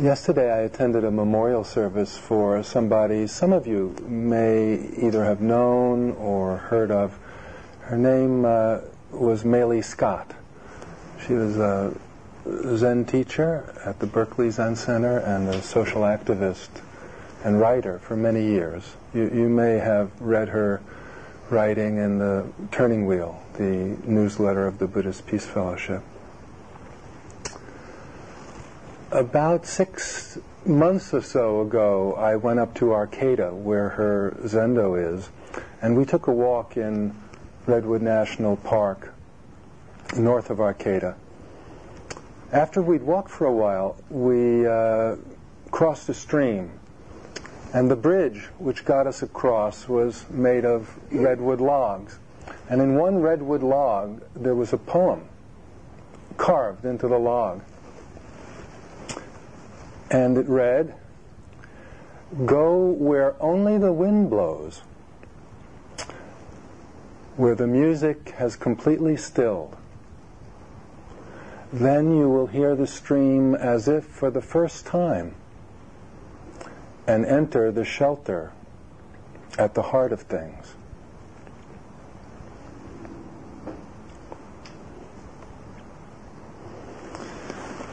Yesterday, I attended a memorial service for somebody some of you may either have known or heard of. Her name uh, was Maylie Scott. She was a Zen teacher at the Berkeley Zen Center and a social activist and writer for many years. You, you may have read her writing in the Turning Wheel, the newsletter of the Buddhist Peace Fellowship. About six months or so ago, I went up to Arcata, where her zendo is, and we took a walk in Redwood National Park, north of Arcata. After we'd walked for a while, we uh, crossed a stream, and the bridge which got us across was made of redwood logs. And in one redwood log, there was a poem carved into the log and it read, Go where only the wind blows, where the music has completely stilled. Then you will hear the stream as if for the first time and enter the shelter at the heart of things.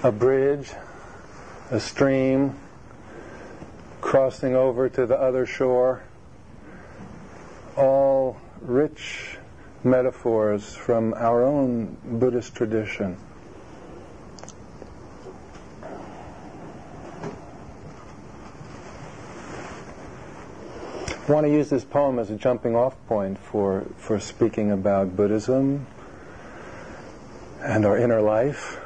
A bridge a stream crossing over to the other shore, all rich metaphors from our own Buddhist tradition. I want to use this poem as a jumping off point for, for speaking about Buddhism and our inner life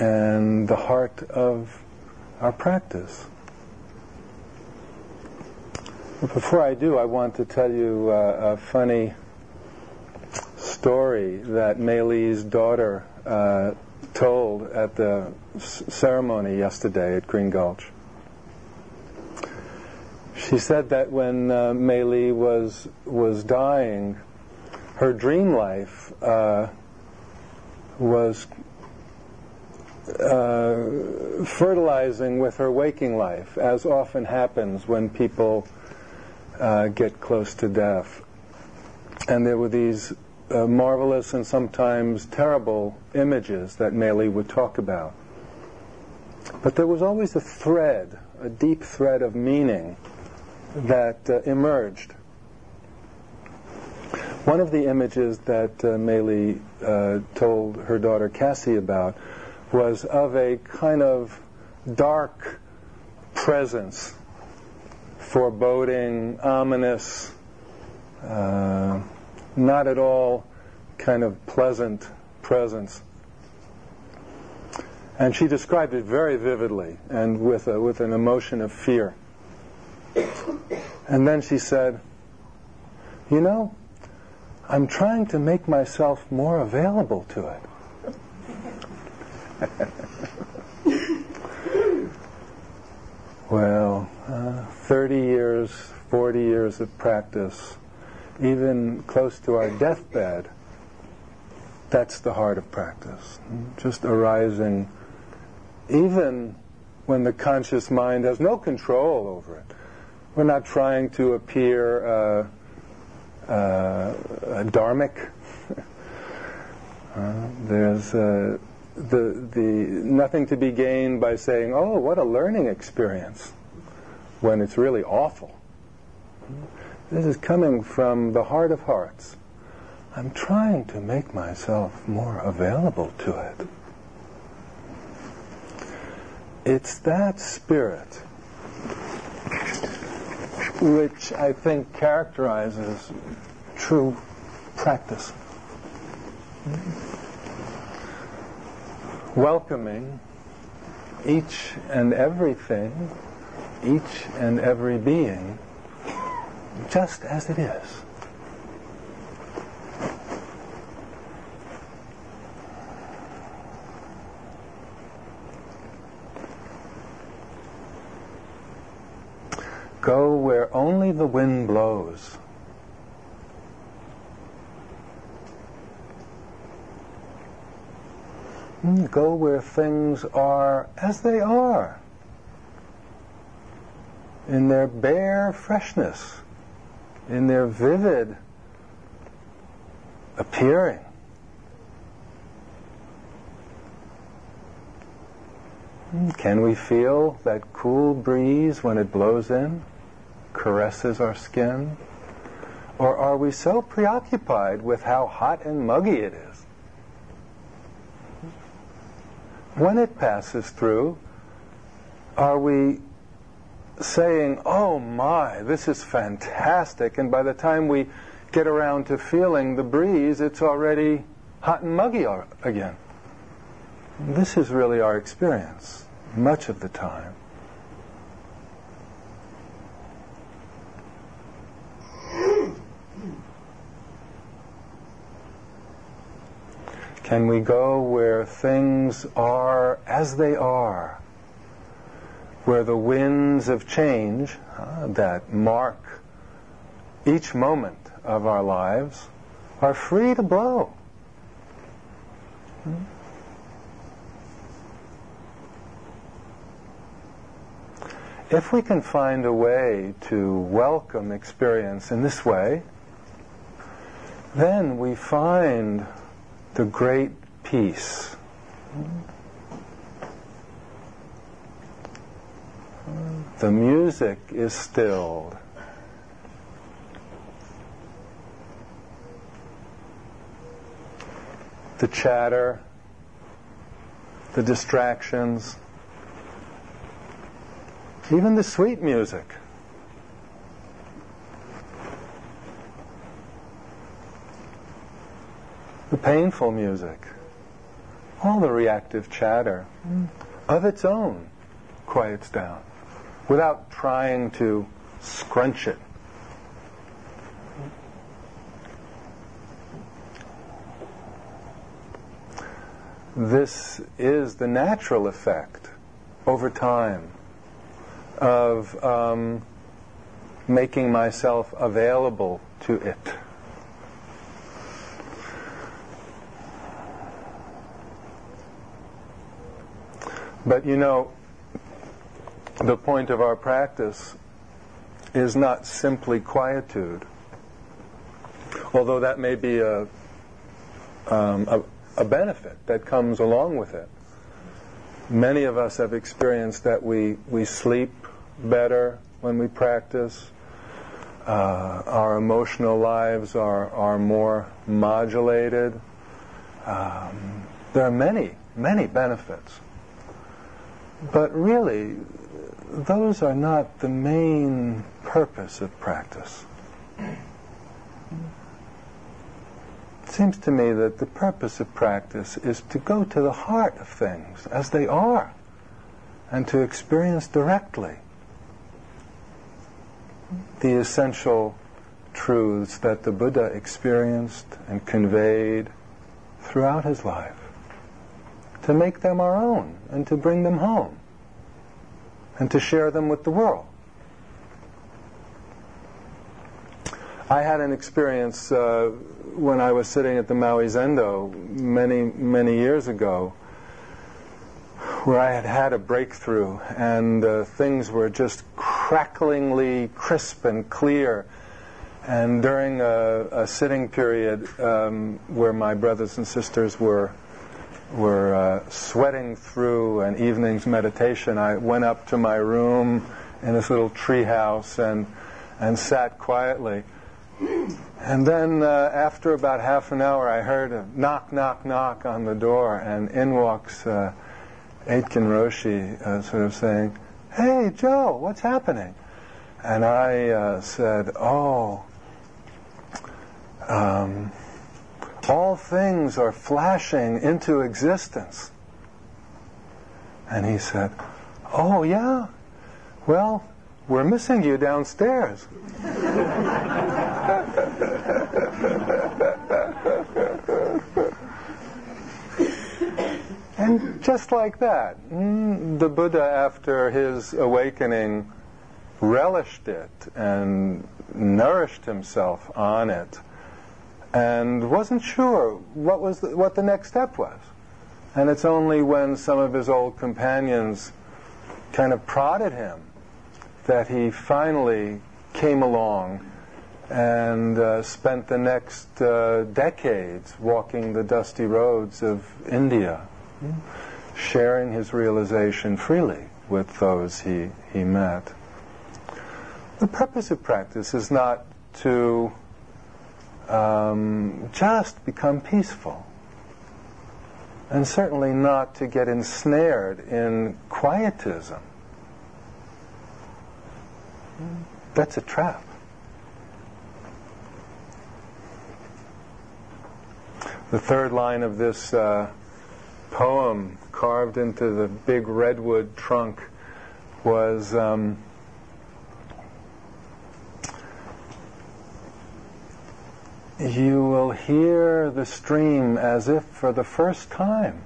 and the heart of our practice. But before I do, I want to tell you uh, a funny story that Maylie's daughter uh, told at the ceremony yesterday at Green Gulch. She said that when uh, Maylie was was dying, her dream life uh, was uh, fertilizing with her waking life, as often happens when people uh, get close to death. And there were these uh, marvelous and sometimes terrible images that Maylie would talk about. But there was always a thread, a deep thread of meaning that uh, emerged. One of the images that uh, uh, told her daughter Cassie about was of a kind of dark presence, foreboding, ominous, uh, not at all kind of pleasant presence. And she described it very vividly and with, a, with an emotion of fear. And then she said, You know, I'm trying to make myself more available to it. well, uh, 30 years, 40 years of practice, even close to our deathbed, that's the heart of practice. Just arising, even when the conscious mind has no control over it. We're not trying to appear uh, uh, dharmic. Uh, there's the, the nothing to be gained by saying, "Oh, what a learning experience," when it's really awful. This is coming from the heart of hearts. I'm trying to make myself more available to it. It's that spirit which I think characterizes true practice welcoming each and everything, each and every being, just as it is. Go where only the wind blows. Go where things are as they are, in their bare freshness, in their vivid appearing. Can we feel that cool breeze when it blows in, caresses our skin? Or are we so preoccupied with how hot and muggy it is? When it passes through, are we saying, oh my, this is fantastic, and by the time we get around to feeling the breeze, it's already hot and muggy again? This is really our experience much of the time. Can we go where things are as they are? Where the winds of change uh, that mark each moment of our lives are free to blow. If we can find a way to welcome experience in this way, then we find the great peace. The music is stilled. The chatter, the distractions, even the sweet music painful music, all the reactive chatter of its own quiets down without trying to scrunch it. This is the natural effect over time of um, making myself available to it. But you know, the point of our practice is not simply quietude, although that may be a, um, a, a benefit that comes along with it. Many of us have experienced that we, we sleep better when we practice. Uh, our emotional lives are, are more modulated. Um, there are many, many benefits. But really, those are not the main purpose of practice. It seems to me that the purpose of practice is to go to the heart of things as they are and to experience directly the essential truths that the Buddha experienced and conveyed throughout his life to make them our own and to bring them home and to share them with the world. I had an experience uh, when I was sitting at the Maui Zendo many, many years ago where I had had a breakthrough and uh, things were just cracklingly crisp and clear. And during a, a sitting period um, where my brothers and sisters were were uh, sweating through an evening's meditation, I went up to my room in this little tree house and, and sat quietly. And then, uh, after about half an hour, I heard a knock, knock, knock on the door, and in walks uh, Aitken Roshi, uh, sort of saying, Hey, Joe, what's happening? And I uh, said, Oh, um, all things are flashing into existence. And he said, Oh, yeah? Well, we're missing you downstairs. and just like that, mm, the Buddha, after his awakening, relished it and nourished himself on it and wasn't sure what was the, what the next step was. And it's only when some of his old companions kind of prodded him that he finally came along and uh, spent the next uh, decades walking the dusty roads of India, sharing his realization freely with those he, he met. The purpose of practice is not to um, just become peaceful, and certainly not to get ensnared in quietism. That's a trap. The third line of this uh, poem, carved into the big redwood trunk, was um, You will hear the stream as if for the first time.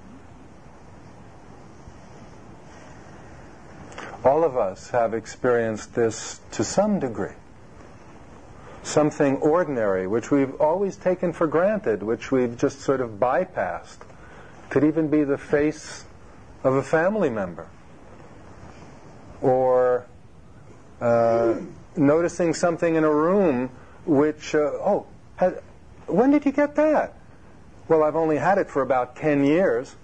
All of us have experienced this to some degree something ordinary, which we've always taken for granted, which we've just sort of bypassed. Could even be the face of a family member. Or uh, noticing something in a room which, uh, oh, when did you get that? Well, I've only had it for about 10 years.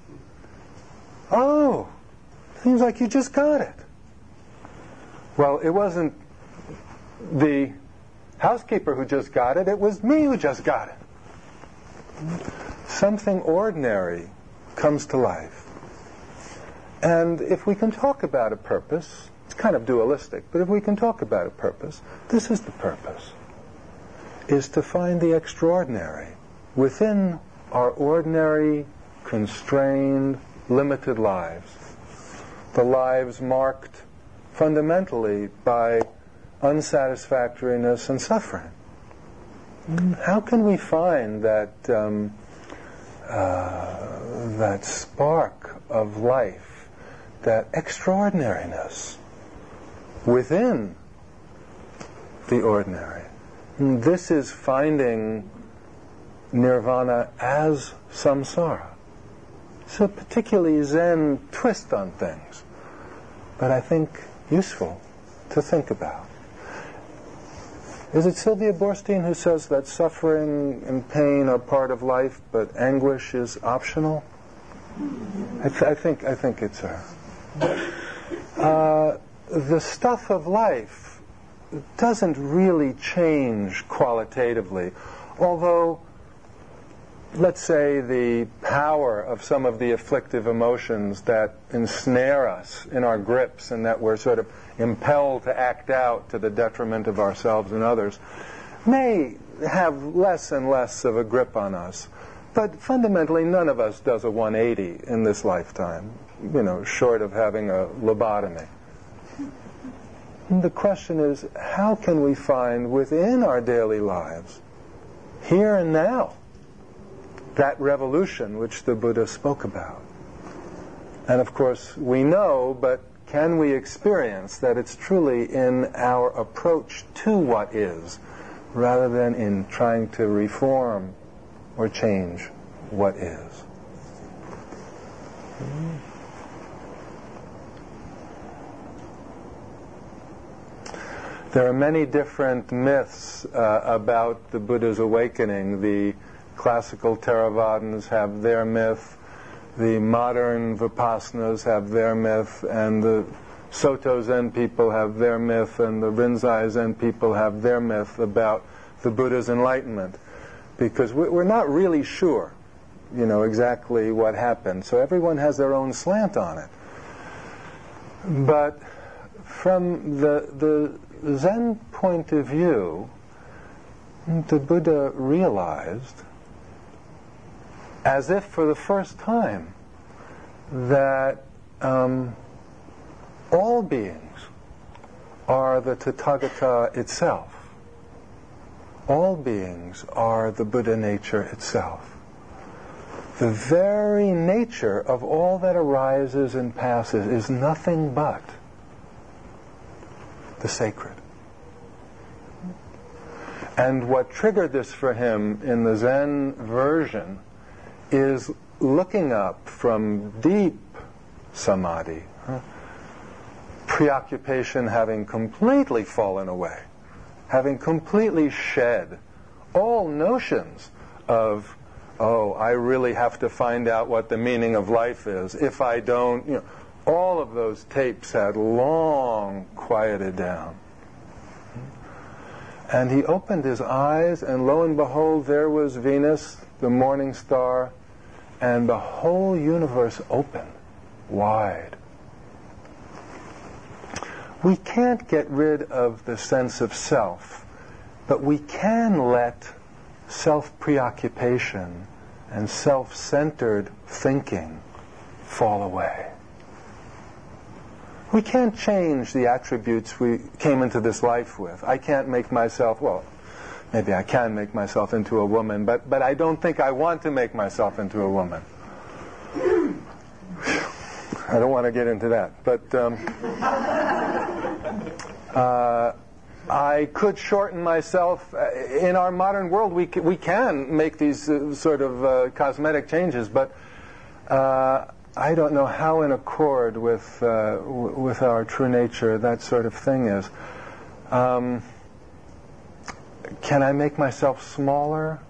Oh, seems like you just got it. Well, it wasn't the housekeeper who just got it, it was me who just got it. Something ordinary comes to life. And if we can talk about a purpose, it's kind of dualistic, but if we can talk about a purpose, this is the purpose, is to find the extraordinary within our ordinary, constrained, limited lives. The lives marked fundamentally by unsatisfactoriness and suffering. How can we find that um, uh, that spark of life, that extraordinariness within the ordinary? This is finding nirvana as samsara. It's a particularly Zen twist on things, but I think useful to think about. Is it Sylvia Boorstein who says that suffering and pain are part of life, but anguish is optional? I, th- I think I think it's her. Uh, the stuff of life doesn't really change qualitatively, although let's say the power of some of the afflictive emotions that ensnare us in our grips and that we're sort of impelled to act out to the detriment of ourselves and others may have less and less of a grip on us. But fundamentally, none of us does a 180 in this lifetime, you know, short of having a lobotomy. The question is, how can we find within our daily lives, here and now, that revolution which the Buddha spoke about? And of course, we know, but can we experience that it's truly in our approach to what is rather than in trying to reform or change what is? There are many different myths uh, about the Buddha's awakening. The classical Theravadins have their myth the modern Vipassanas have their myth, and the Soto Zen people have their myth, and the Rinzai Zen people have their myth about the Buddha's enlightenment, because we're not really sure, you know, exactly what happened. So everyone has their own slant on it. But from the the Zen point of view, the Buddha realized as if for the first time that um, all beings are the Tathagata itself. All beings are the Buddha nature itself. The very nature of all that arises and passes is nothing but the sacred. And what triggered this for him in the Zen version is looking up from deep samadhi, preoccupation having completely fallen away, having completely shed all notions of, oh, I really have to find out what the meaning of life is. If I don't, you know, all of those tapes had long quieted down. And he opened his eyes, and lo and behold, there was Venus, the morning star, and the whole universe open, wide. We can't get rid of the sense of self, but we can let self preoccupation and self centered thinking fall away. We can't change the attributes we came into this life with. I can't make myself, well, maybe I can make myself into a woman, but, but I don't think I want to make myself into a woman. I don't want to get into that. But um, uh, I could shorten myself. Uh, in our modern world, we, we can make these uh, sort of uh, cosmetic changes, but uh, I don't know how in accord with uh, w- with our true nature that sort of thing is. Um, can I make myself smaller?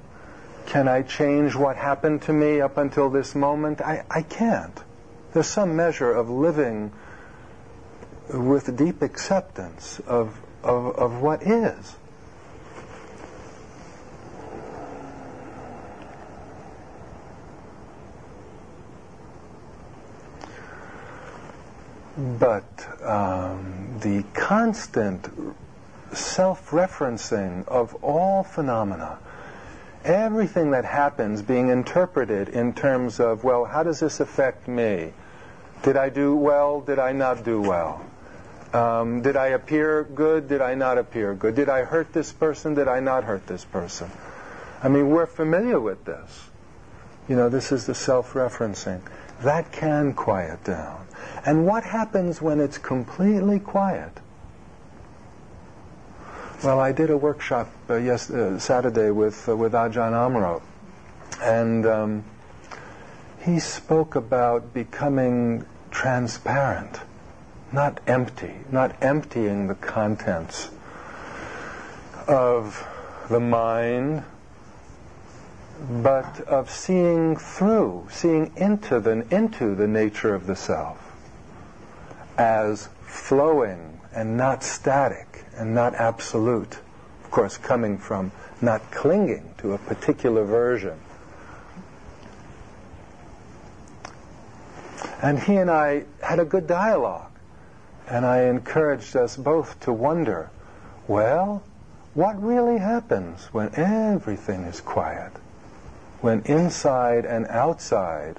Can I change what happened to me up until this moment? I, I can't. There's some measure of living with deep acceptance of, of, of what is. But um, the constant self referencing of all phenomena, everything that happens being interpreted in terms of, well, how does this affect me? Did I do well? Did I not do well? Um, did I appear good? Did I not appear good? Did I hurt this person? Did I not hurt this person? I mean, we're familiar with this. You know, this is the self referencing. That can quiet down. And what happens when it's completely quiet? Well, I did a workshop uh, yes, uh, Saturday with, uh, with Ajahn Amaro, and um, he spoke about becoming transparent, not empty, not emptying the contents of the mind, but of seeing through, seeing into the, into the nature of the self as flowing and not static and not absolute. Of course, coming from not clinging to a particular version. And he and I had a good dialogue. And I encouraged us both to wonder well, what really happens when everything is quiet? When inside and outside,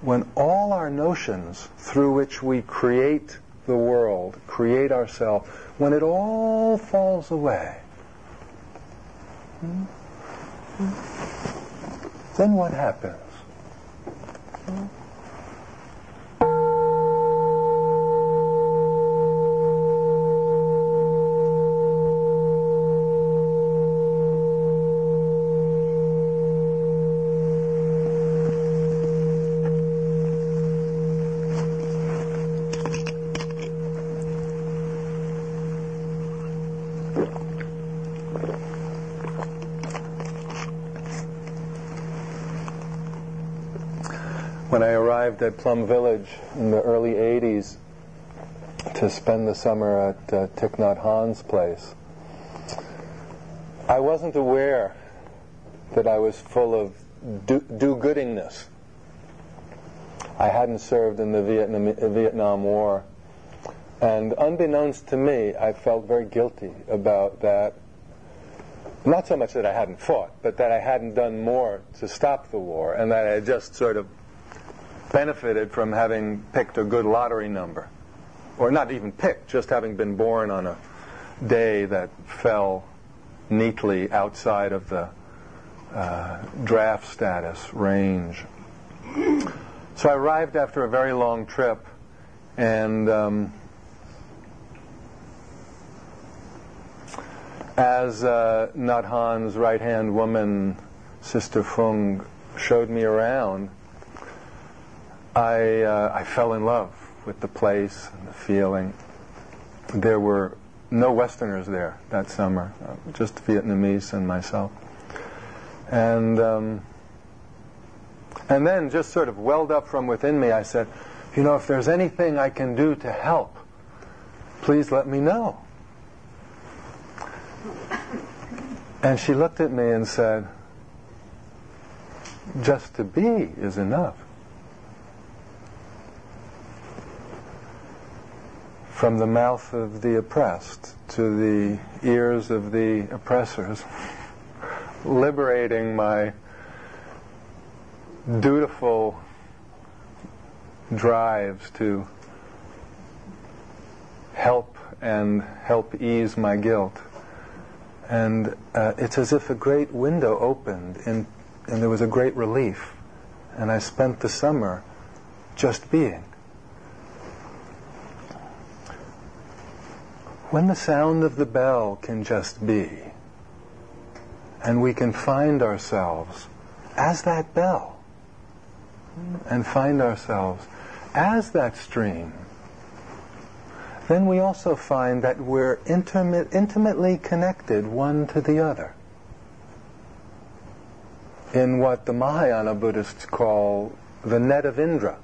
when all our notions through which we create the world, create ourselves, when it all falls away, hmm? Hmm? then what happens? Hmm? Arrived at Plum Village in the early 80s to spend the summer at uh, Thich Nhat Hanh's place, I wasn't aware that I was full of do, goodingness. I hadn't served in the Vietnam, Vietnam War. And unbeknownst to me, I felt very guilty about that. Not so much that I hadn't fought, but that I hadn't done more to stop the war, and that I had just sort of benefited from having picked a good lottery number. Or not even picked, just having been born on a day that fell neatly outside of the uh, draft status range. So I arrived after a very long trip, and um, as uh, Hanh's right hand woman, Sister Phuong, showed me around, I, uh, I fell in love with the place and the feeling. There were no Westerners there that summer, uh, just Vietnamese and myself. And um, and then just sort of welled up from within me, I said, you know, if there's anything I can do to help, please let me know. And she looked at me and said, just to be is enough. From the mouth of the oppressed to the ears of the oppressors, liberating my dutiful drives to help and help ease my guilt. And uh, it's as if a great window opened in, and there was a great relief. And I spent the summer just being. When the sound of the bell can just be, and we can find ourselves as that bell, and find ourselves as that stream, then we also find that we're intimate, intimately connected one to the other. In what the Mahayana Buddhists call the net of Indra,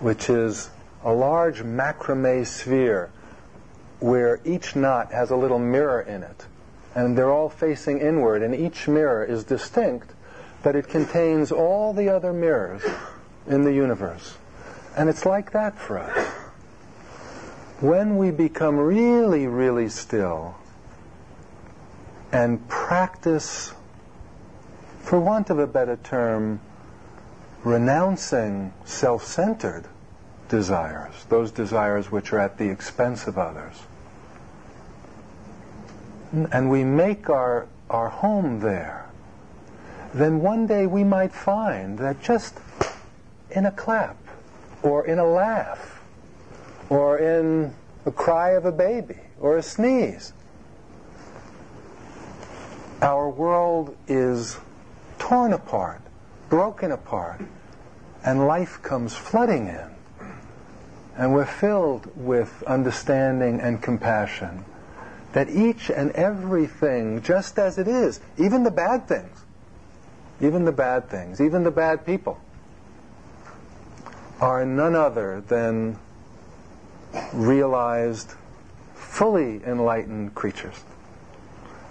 which is a large macrame sphere where each knot has a little mirror in it. And they're all facing inward, and each mirror is distinct, but it contains all the other mirrors in the universe. And it's like that for us. When we become really, really still and practice, for want of a better term, renouncing self centered desires, those desires which are at the expense of others, and we make our, our home there, then one day we might find that just in a clap, or in a laugh, or in a cry of a baby, or a sneeze, our world is torn apart, broken apart, and life comes flooding in. And we're filled with understanding and compassion that each and everything, just as it is, even the bad things, even the bad things, even the bad people, are none other than realized, fully enlightened creatures.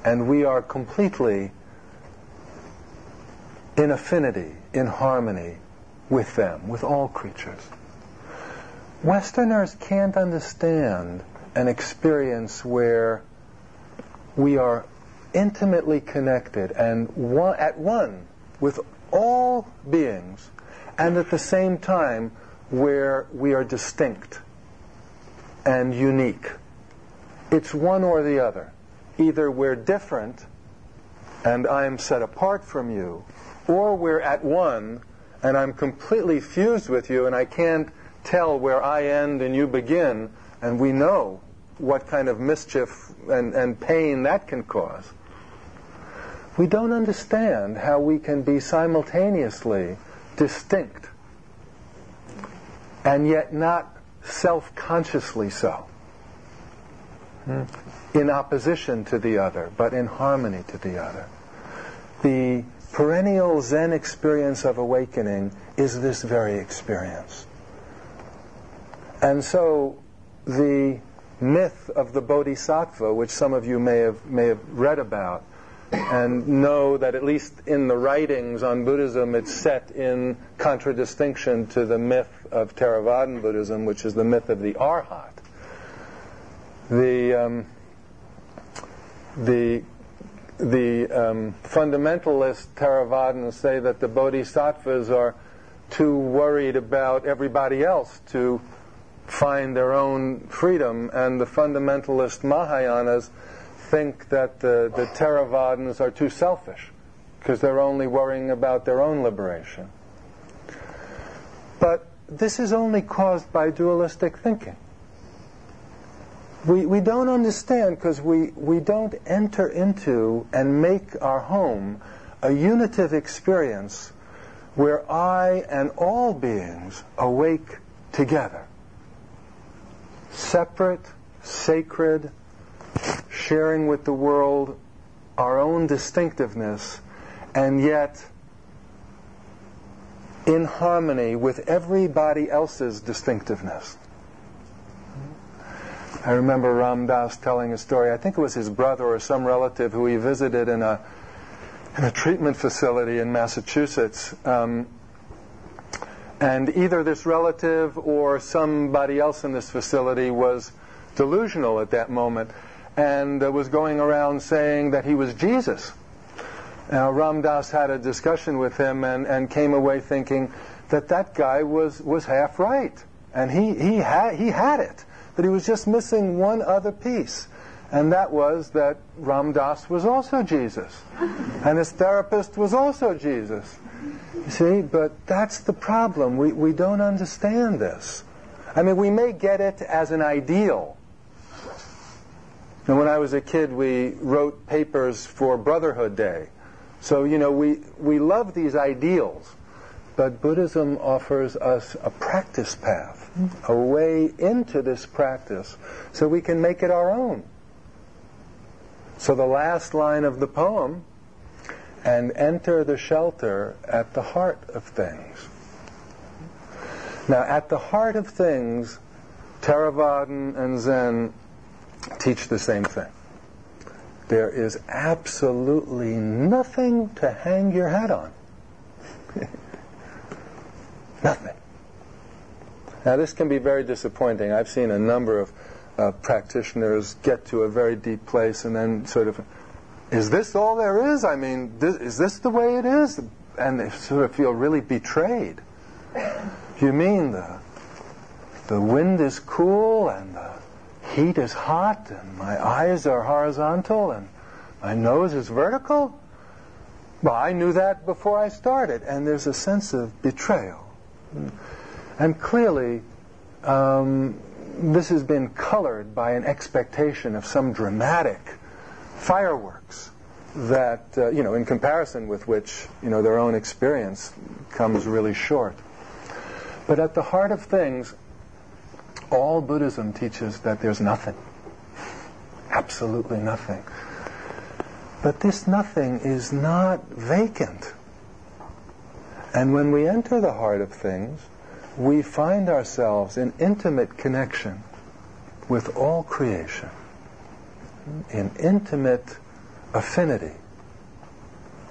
And we are completely in affinity, in harmony with them, with all creatures. Westerners can't understand an experience where we are intimately connected and one, at one with all beings, and at the same time where we are distinct and unique. It's one or the other. Either we're different and I'm set apart from you, or we're at one and I'm completely fused with you and I can't tell where I end and you begin, and we know what kind of mischief and, and pain that can cause. We don't understand how we can be simultaneously distinct and yet not self consciously so. Hmm. In opposition to the other, but in harmony to the other. The perennial Zen experience of awakening is this very experience. And so the myth of the Bodhisattva, which some of you may have, may have read about, and know that at least in the writings on Buddhism, it's set in contradistinction to the myth of Theravadan Buddhism, which is the myth of the Arhat. The, um, the, the um, fundamentalist Theravadins say that the Bodhisattvas are too worried about everybody else to find their own freedom, and the fundamentalist Mahayanas think that the, the Theravadins are too selfish because they're only worrying about their own liberation. But this is only caused by dualistic thinking. We, we don't understand because we, we don't enter into and make our home a unitive experience where I and all beings awake together. Separate, sacred, sharing with the world our own distinctiveness, and yet in harmony with everybody else's distinctiveness. I remember Ram Dass telling a story. I think it was his brother or some relative who he visited in a in a treatment facility in Massachusetts. Um, and either this relative or somebody else in this facility was delusional at that moment and uh, was going around saying that he was Jesus. Now, Ram Dass had a discussion with him and, and came away thinking that that guy was, was half right. And he, he, had, he had it, that he was just missing one other piece and that was that Ram Dass was also Jesus, and his therapist was also Jesus. You see, but that's the problem. We, we don't understand this. I mean, we may get it as an ideal. And when I was a kid, we wrote papers for Brotherhood Day. So, you know, we, we love these ideals. But Buddhism offers us a practice path, a way into this practice, so we can make it our own. So the last line of the poem, and enter the shelter at the heart of things. Now, at the heart of things, Theravadan and Zen teach the same thing. There is absolutely nothing to hang your hat on. nothing. Now, this can be very disappointing. I've seen a number of uh, practitioners get to a very deep place and then sort of, is this all there is? I mean, is this the way it is? And they sort of feel really betrayed. You mean the, the wind is cool and the heat is hot and my eyes are horizontal and my nose is vertical? Well, I knew that before I started, and there's a sense of betrayal. And clearly, um, this has been colored by an expectation of some dramatic fireworks that, uh, you know, in comparison with which, you know, their own experience comes really short. But at the heart of things, all Buddhism teaches that there's nothing. Absolutely nothing. But this nothing is not vacant. And when we enter the heart of things, we find ourselves in intimate connection with all creation, in intimate affinity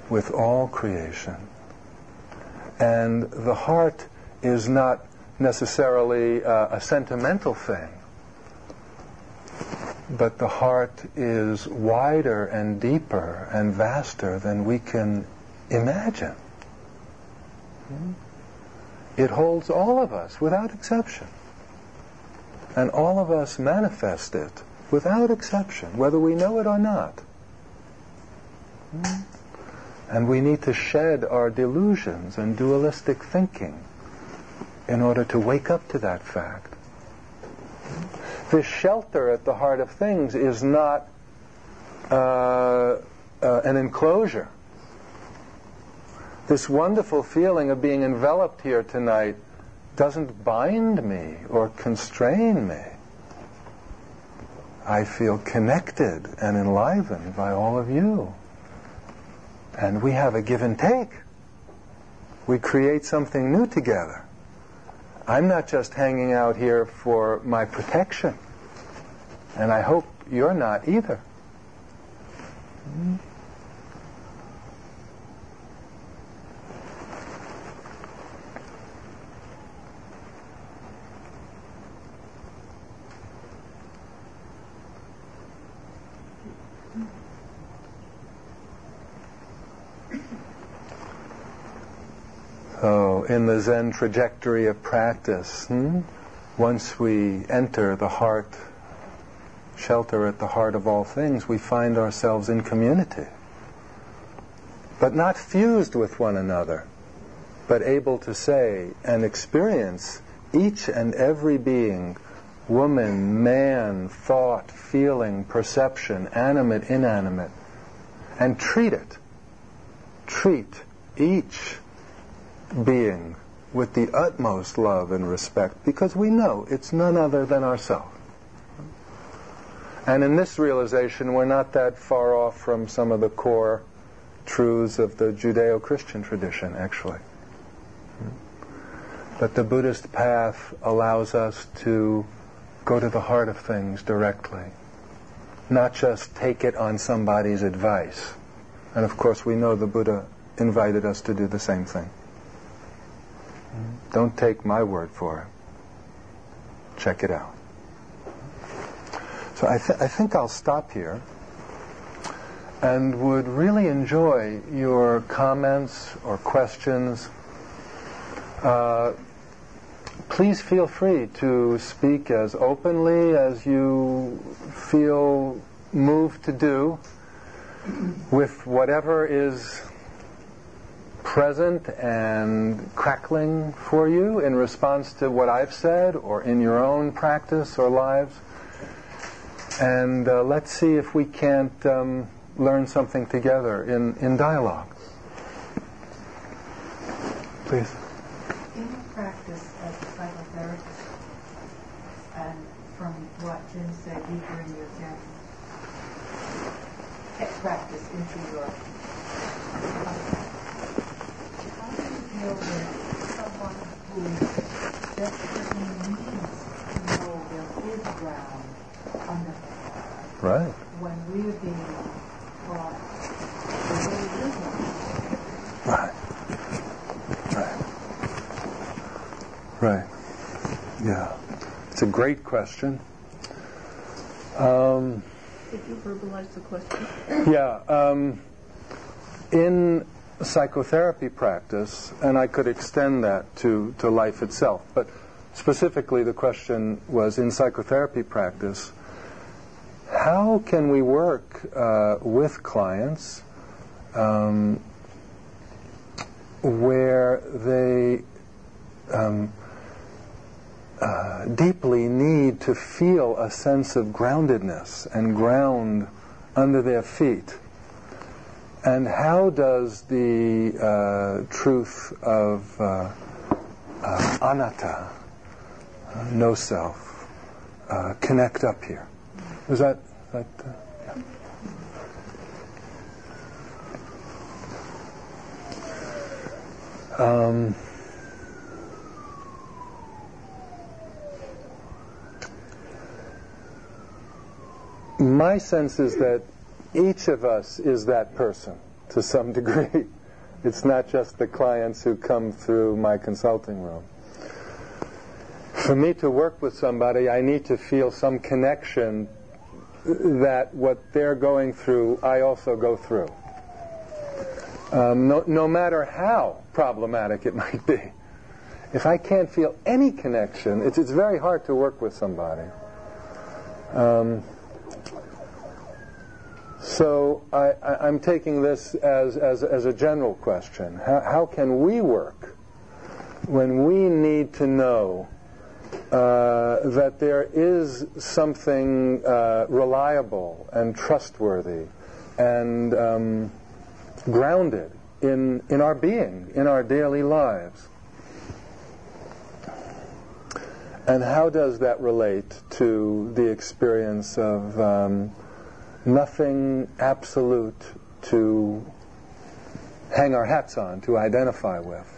with all creation. And the heart is not necessarily uh, a sentimental thing, but the heart is wider and deeper and vaster than we can imagine. Hmm? It holds all of us without exception. And all of us manifest it without exception, whether we know it or not. And we need to shed our delusions and dualistic thinking in order to wake up to that fact. This shelter at the heart of things is not uh, uh, an enclosure this wonderful feeling of being enveloped here tonight doesn't bind me or constrain me. I feel connected and enlivened by all of you. And we have a give and take. We create something new together. I'm not just hanging out here for my protection. And I hope you're not either. In the Zen trajectory of practice, hmm, once we enter the heart, shelter at the heart of all things, we find ourselves in community. But not fused with one another, but able to say and experience each and every being woman, man, thought, feeling, perception, animate, inanimate, and treat it. Treat each being with the utmost love and respect because we know it's none other than ourselves. And in this realization, we're not that far off from some of the core truths of the Judeo Christian tradition, actually. But the Buddhist path allows us to go to the heart of things directly, not just take it on somebody's advice. And of course, we know the Buddha invited us to do the same thing. Don't take my word for it. Check it out. So I, th- I think I'll stop here and would really enjoy your comments or questions. Uh, please feel free to speak as openly as you feel moved to do with whatever is present and crackling for you in response to what I've said or in your own practice or lives. And uh, let's see if we can't um, learn something together in, in dialogue. Please. In your practice as a psychotherapist, and from what Jim said, you bring your practice into your how do you deal with someone who desperately needs to know there is ground under Right. when we are being taught the way it is Right. Right. Right. Yeah. It's a great question. Um, Could you verbalize the question? yeah. Um, in psychotherapy practice, and I could extend that to, to life itself, but specifically the question was in psychotherapy practice, how can we work uh, with clients um, where they um, uh, deeply need to feel a sense of groundedness and ground under their feet? And how does the uh, truth of uh, uh, anatta, uh, no self, uh, connect up here? Is that that? Uh, yeah. Um, my sense is that each of us is that person to some degree. It's not just the clients who come through my consulting room. For me to work with somebody, I need to feel some connection that what they're going through, I also go through. Um, no, no matter how problematic it might be. If I can't feel any connection, it's, it's very hard to work with somebody. Um, so I, am taking this as, as, as, a general question. How, how, can we work when we need to know uh, that there is something uh, reliable and trustworthy and um, grounded in, in our being, in our daily lives? And how does that relate to the experience of um, nothing absolute to hang our hats on, to identify with.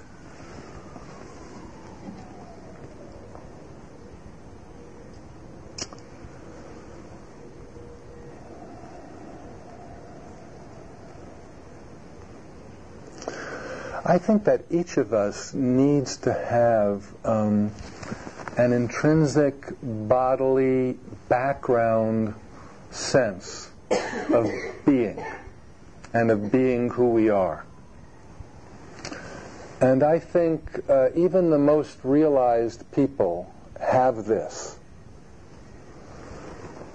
I think that each of us needs to have um, an intrinsic bodily background sense of being and of being who we are. And I think uh, even the most realized people have this.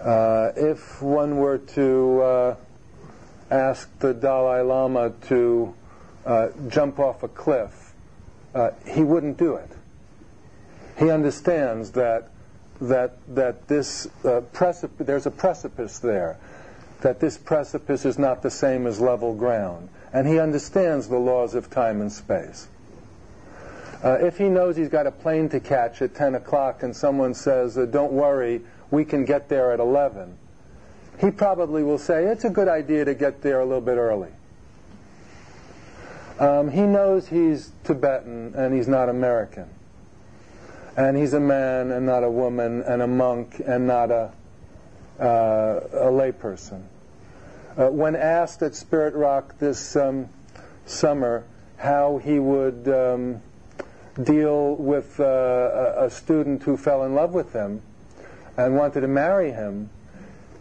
Uh, if one were to uh, ask the Dalai Lama to uh, jump off a cliff, uh, he wouldn't do it. He understands that that that this uh, precip- there's a precipice there that this precipice is not the same as level ground. And he understands the laws of time and space. Uh, if he knows he's got a plane to catch at 10 o'clock and someone says, uh, don't worry, we can get there at 11, he probably will say, it's a good idea to get there a little bit early. Um, he knows he's Tibetan and he's not American. And he's a man and not a woman and a monk and not a, uh, a layperson. Uh, when asked at Spirit Rock this um, summer how he would um, deal with uh, a, student who fell in love with him and wanted to marry him,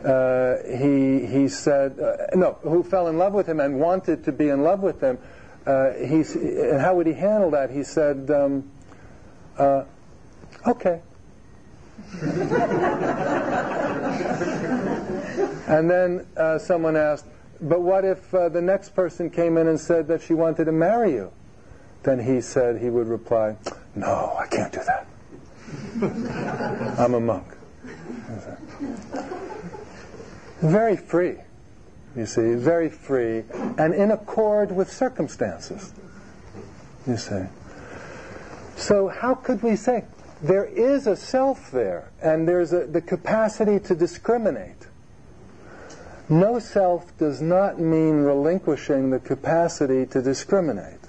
uh, he, he said, uh, no, who fell in love with him and wanted to be in love with him, uh, he's, and how would he handle that? He said, um, uh, okay. and then uh, someone asked, but what if uh, the next person came in and said that she wanted to marry you? Then he said he would reply, no, I can't do that. I'm a monk. Very free you see, very free and in accord with circumstances, you see. So, how could we say there is a self there and there's a, the capacity to discriminate? No self does not mean relinquishing the capacity to discriminate.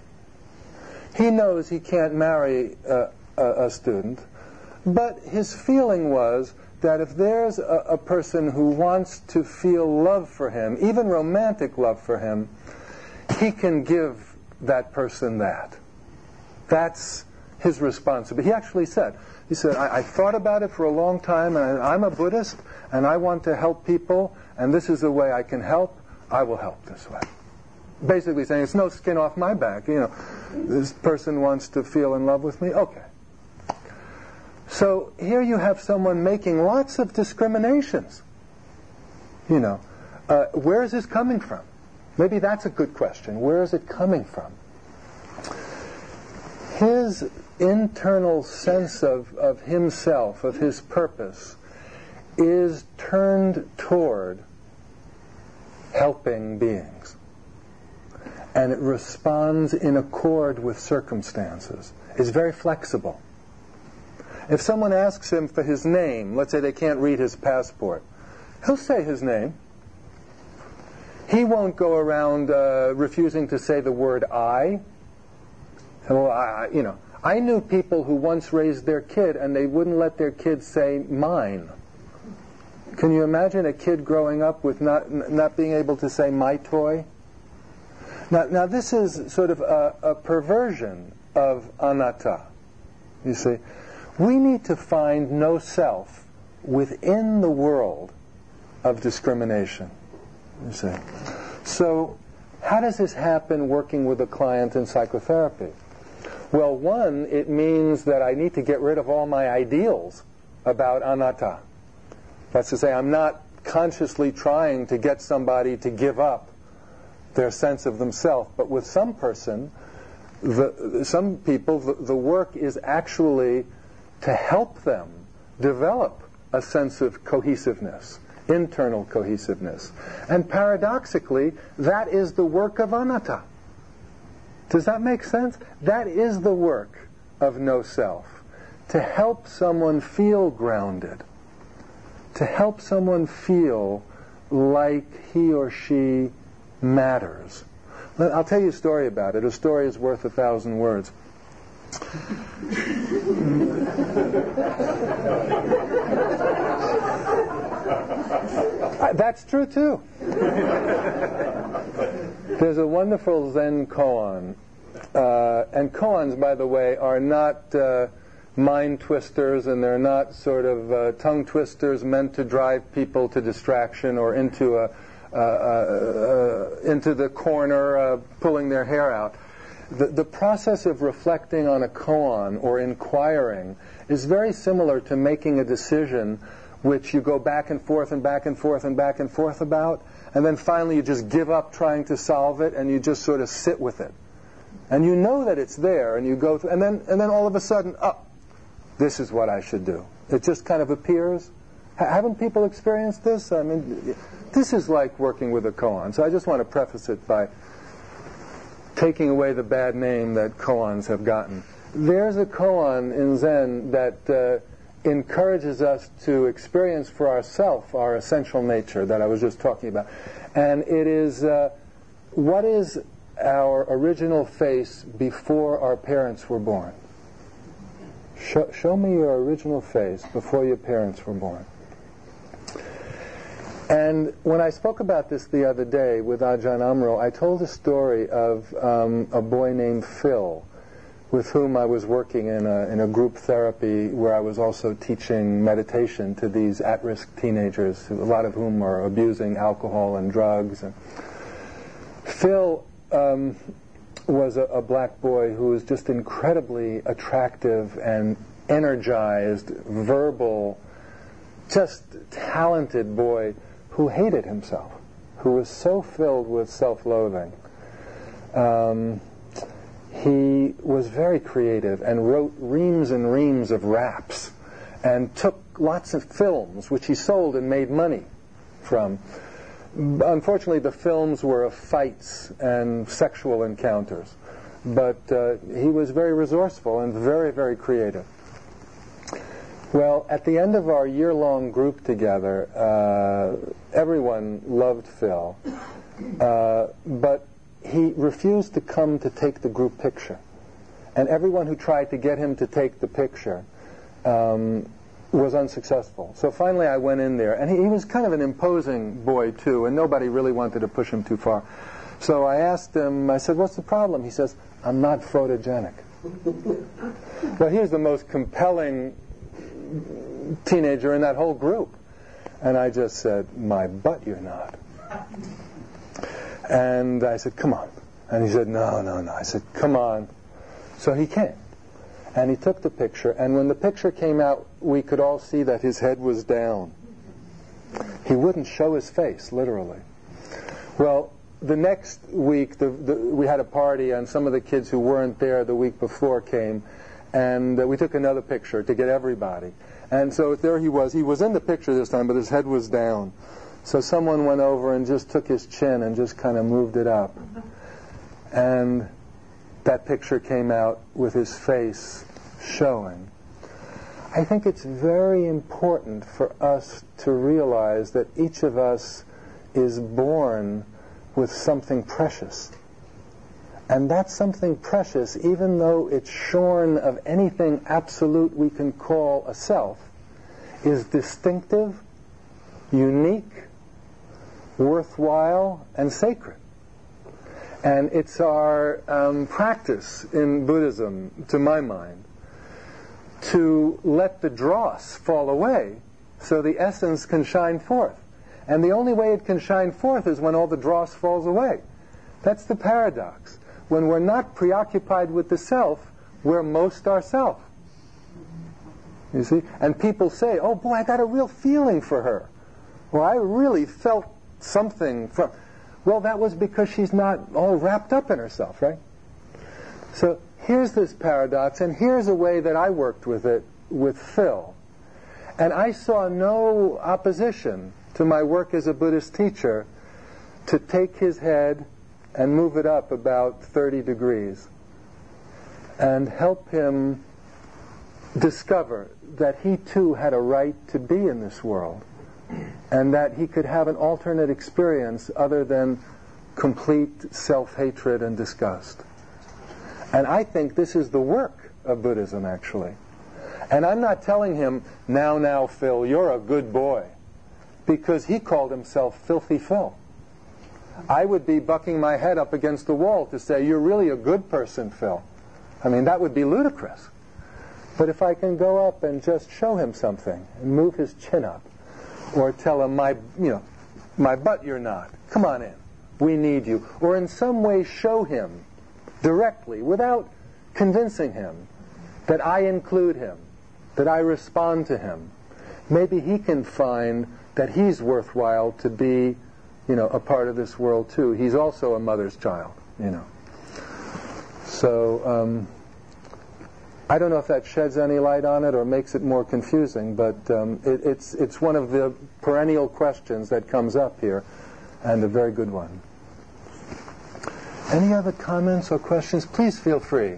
He knows he can't marry a, a, a student, but his feeling was that if there's a, a, person who wants to feel love for him, even romantic love for him, he can give that person that. That's his responsibility. He actually said, he said, I, I thought about it for a long time, and I, I'm a Buddhist, and I want to help people, and this is the way I can help. I will help this way. Basically saying, it's no skin off my back. You know, this person wants to feel in love with me. Okay. So here you have someone making lots of discriminations. You know, uh, where is this coming from? Maybe that's a good question. Where is it coming from? His internal sense of, of himself, of his purpose, is turned toward helping beings. And it responds in accord with circumstances. It's very flexible. If someone asks him for his name, let's say they can't read his passport, he'll say his name. He won't go around uh, refusing to say the word I. Well, I, you know, I knew people who once raised their kid and they wouldn't let their kid say mine. Can you imagine a kid growing up with not, not being able to say my toy? Now, now this is sort of a, a perversion of anatta. You see, we need to find no self within the world of discrimination. You see. So, how does this happen working with a client in psychotherapy? Well, one, it means that I need to get rid of all my ideals about anatta. That's to say, I'm not consciously trying to get somebody to give up their sense of themselves. But with some person, the, some people, the, the work is actually to help them develop a sense of cohesiveness, internal cohesiveness. And paradoxically, that is the work of anatta. Does that make sense? That is the work of no self. To help someone feel grounded, to help someone feel like he or she matters. I'll tell you a story about it. A story is worth a thousand words. That's true too. There's a wonderful Zen koan. Uh, and koans, by the way, are not uh, mind twisters and they're not sort of uh, tongue twisters meant to drive people to distraction or into a uh, uh, uh, into the corner, pulling their hair out. The, the process of reflecting on a koan or inquiring is very similar to making a decision which you go back and forth and back and forth and back and forth about, and then finally you just give up trying to solve it and you just sort of sit with it. And you know that it's there, and you go through, and then, and then all of a sudden, oh, this is what I should do. It just kind of appears. H- haven't people experienced this? I mean, this is like working with a koan. So I just want to preface it by taking away the bad name that koans have gotten. there's a koan in Zen that uh, encourages us to experience for ourselves our essential nature that I was just talking about. And it is uh, what is our original face before our parents were born? Show, show me your original face before your parents were born. And when I spoke about this the other day with Ajahn Amaro, I told a story of um, a boy named Phil with whom I was working in a, in a group therapy where I was also teaching meditation to these at-risk teenagers, a lot of whom are abusing alcohol and drugs. And Phil um, was a, a black boy who was just incredibly attractive and energized, verbal, just talented boy who hated himself, who was so filled with self-loathing. Um, he was very creative and wrote reams and reams of raps and took lots of films, which he sold and made money from. Unfortunately, the films were of fights and sexual encounters, but uh, he was very resourceful and very, very creative. Well, at the end of our year-long group together, uh, everyone loved Phil, uh, but he refused to come to take the group picture. And everyone who tried to get him to take the picture um, was unsuccessful. So finally I went in there, and he, he, was kind of an imposing boy too, and nobody really wanted to push him too far. So I asked him, I said, what's the problem? He says, I'm not photogenic. well, here's the most compelling teenager in that whole group. And I just said, my butt you're not. And I said, come on. And he said, no, no, no. I said, come on. So he came. And he took the picture. And when the picture came out, we could all see that his head was down. He wouldn't show his face, literally. Well, the next week, the, the, we had a party, and some of the kids who weren't there the week before came. And uh, we took another picture to get everybody. And so there he was. He was in the picture this time, but his head was down. So someone went over and just took his chin and just kind of moved it up. And that picture came out with his face showing. I think it's very important for us to realize that each of us is born with something precious. And that's something precious, even though it's shorn of anything absolute we can call a self, is distinctive, unique, worthwhile, and sacred. And it's our um, practice in Buddhism, to my mind, to let the dross fall away so the essence can shine forth. And the only way it can shine forth is when all the dross falls away. That's the paradox. When we're not preoccupied with the self, we're most ourself. You see? And people say, oh boy, I got a real feeling for her. Well, I really felt something from. Well, that was because she's not all wrapped up in herself, right? So here's this paradox, and here's a way that I worked with it with Phil. And I saw no opposition to my work as a Buddhist teacher to take his head and move it up about 30 degrees and help him discover that he too had a right to be in this world and that he could have an alternate experience other than complete self-hatred and disgust. And I think this is the work of Buddhism, actually. And I'm not telling him, now, now, Phil, you're a good boy, because he called himself Filthy Phil. I would be bucking my head up against the wall to say, you're really a good person, Phil. I mean, that would be ludicrous. But if I can go up and just show him something and move his chin up, or tell him, my, you know, my butt you're not. Come on in. We need you. Or in some way show him directly, without convincing him, that I include him, that I respond to him. Maybe he can find that he's worthwhile to be, you know, a part of this world too. He's also a mother's child, you know. So, um, I don't know if that sheds any light on it or makes it more confusing, but um, it, it's, it's one of the perennial questions that comes up here, and a very good one. Any other comments or questions? Please feel free.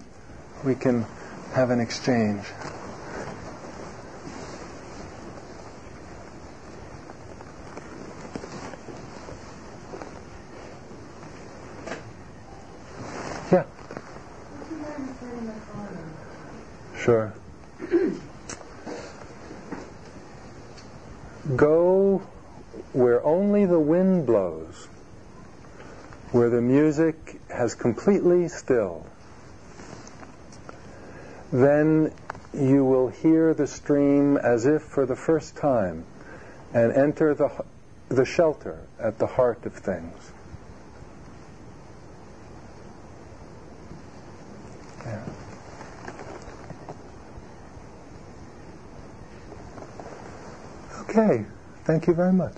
We can have an exchange. Yeah. Sure. Go where only the wind blows, where the music has completely still, Then you will hear the stream as if for the first time and enter the, the shelter at the heart of things. Okay, thank you very much.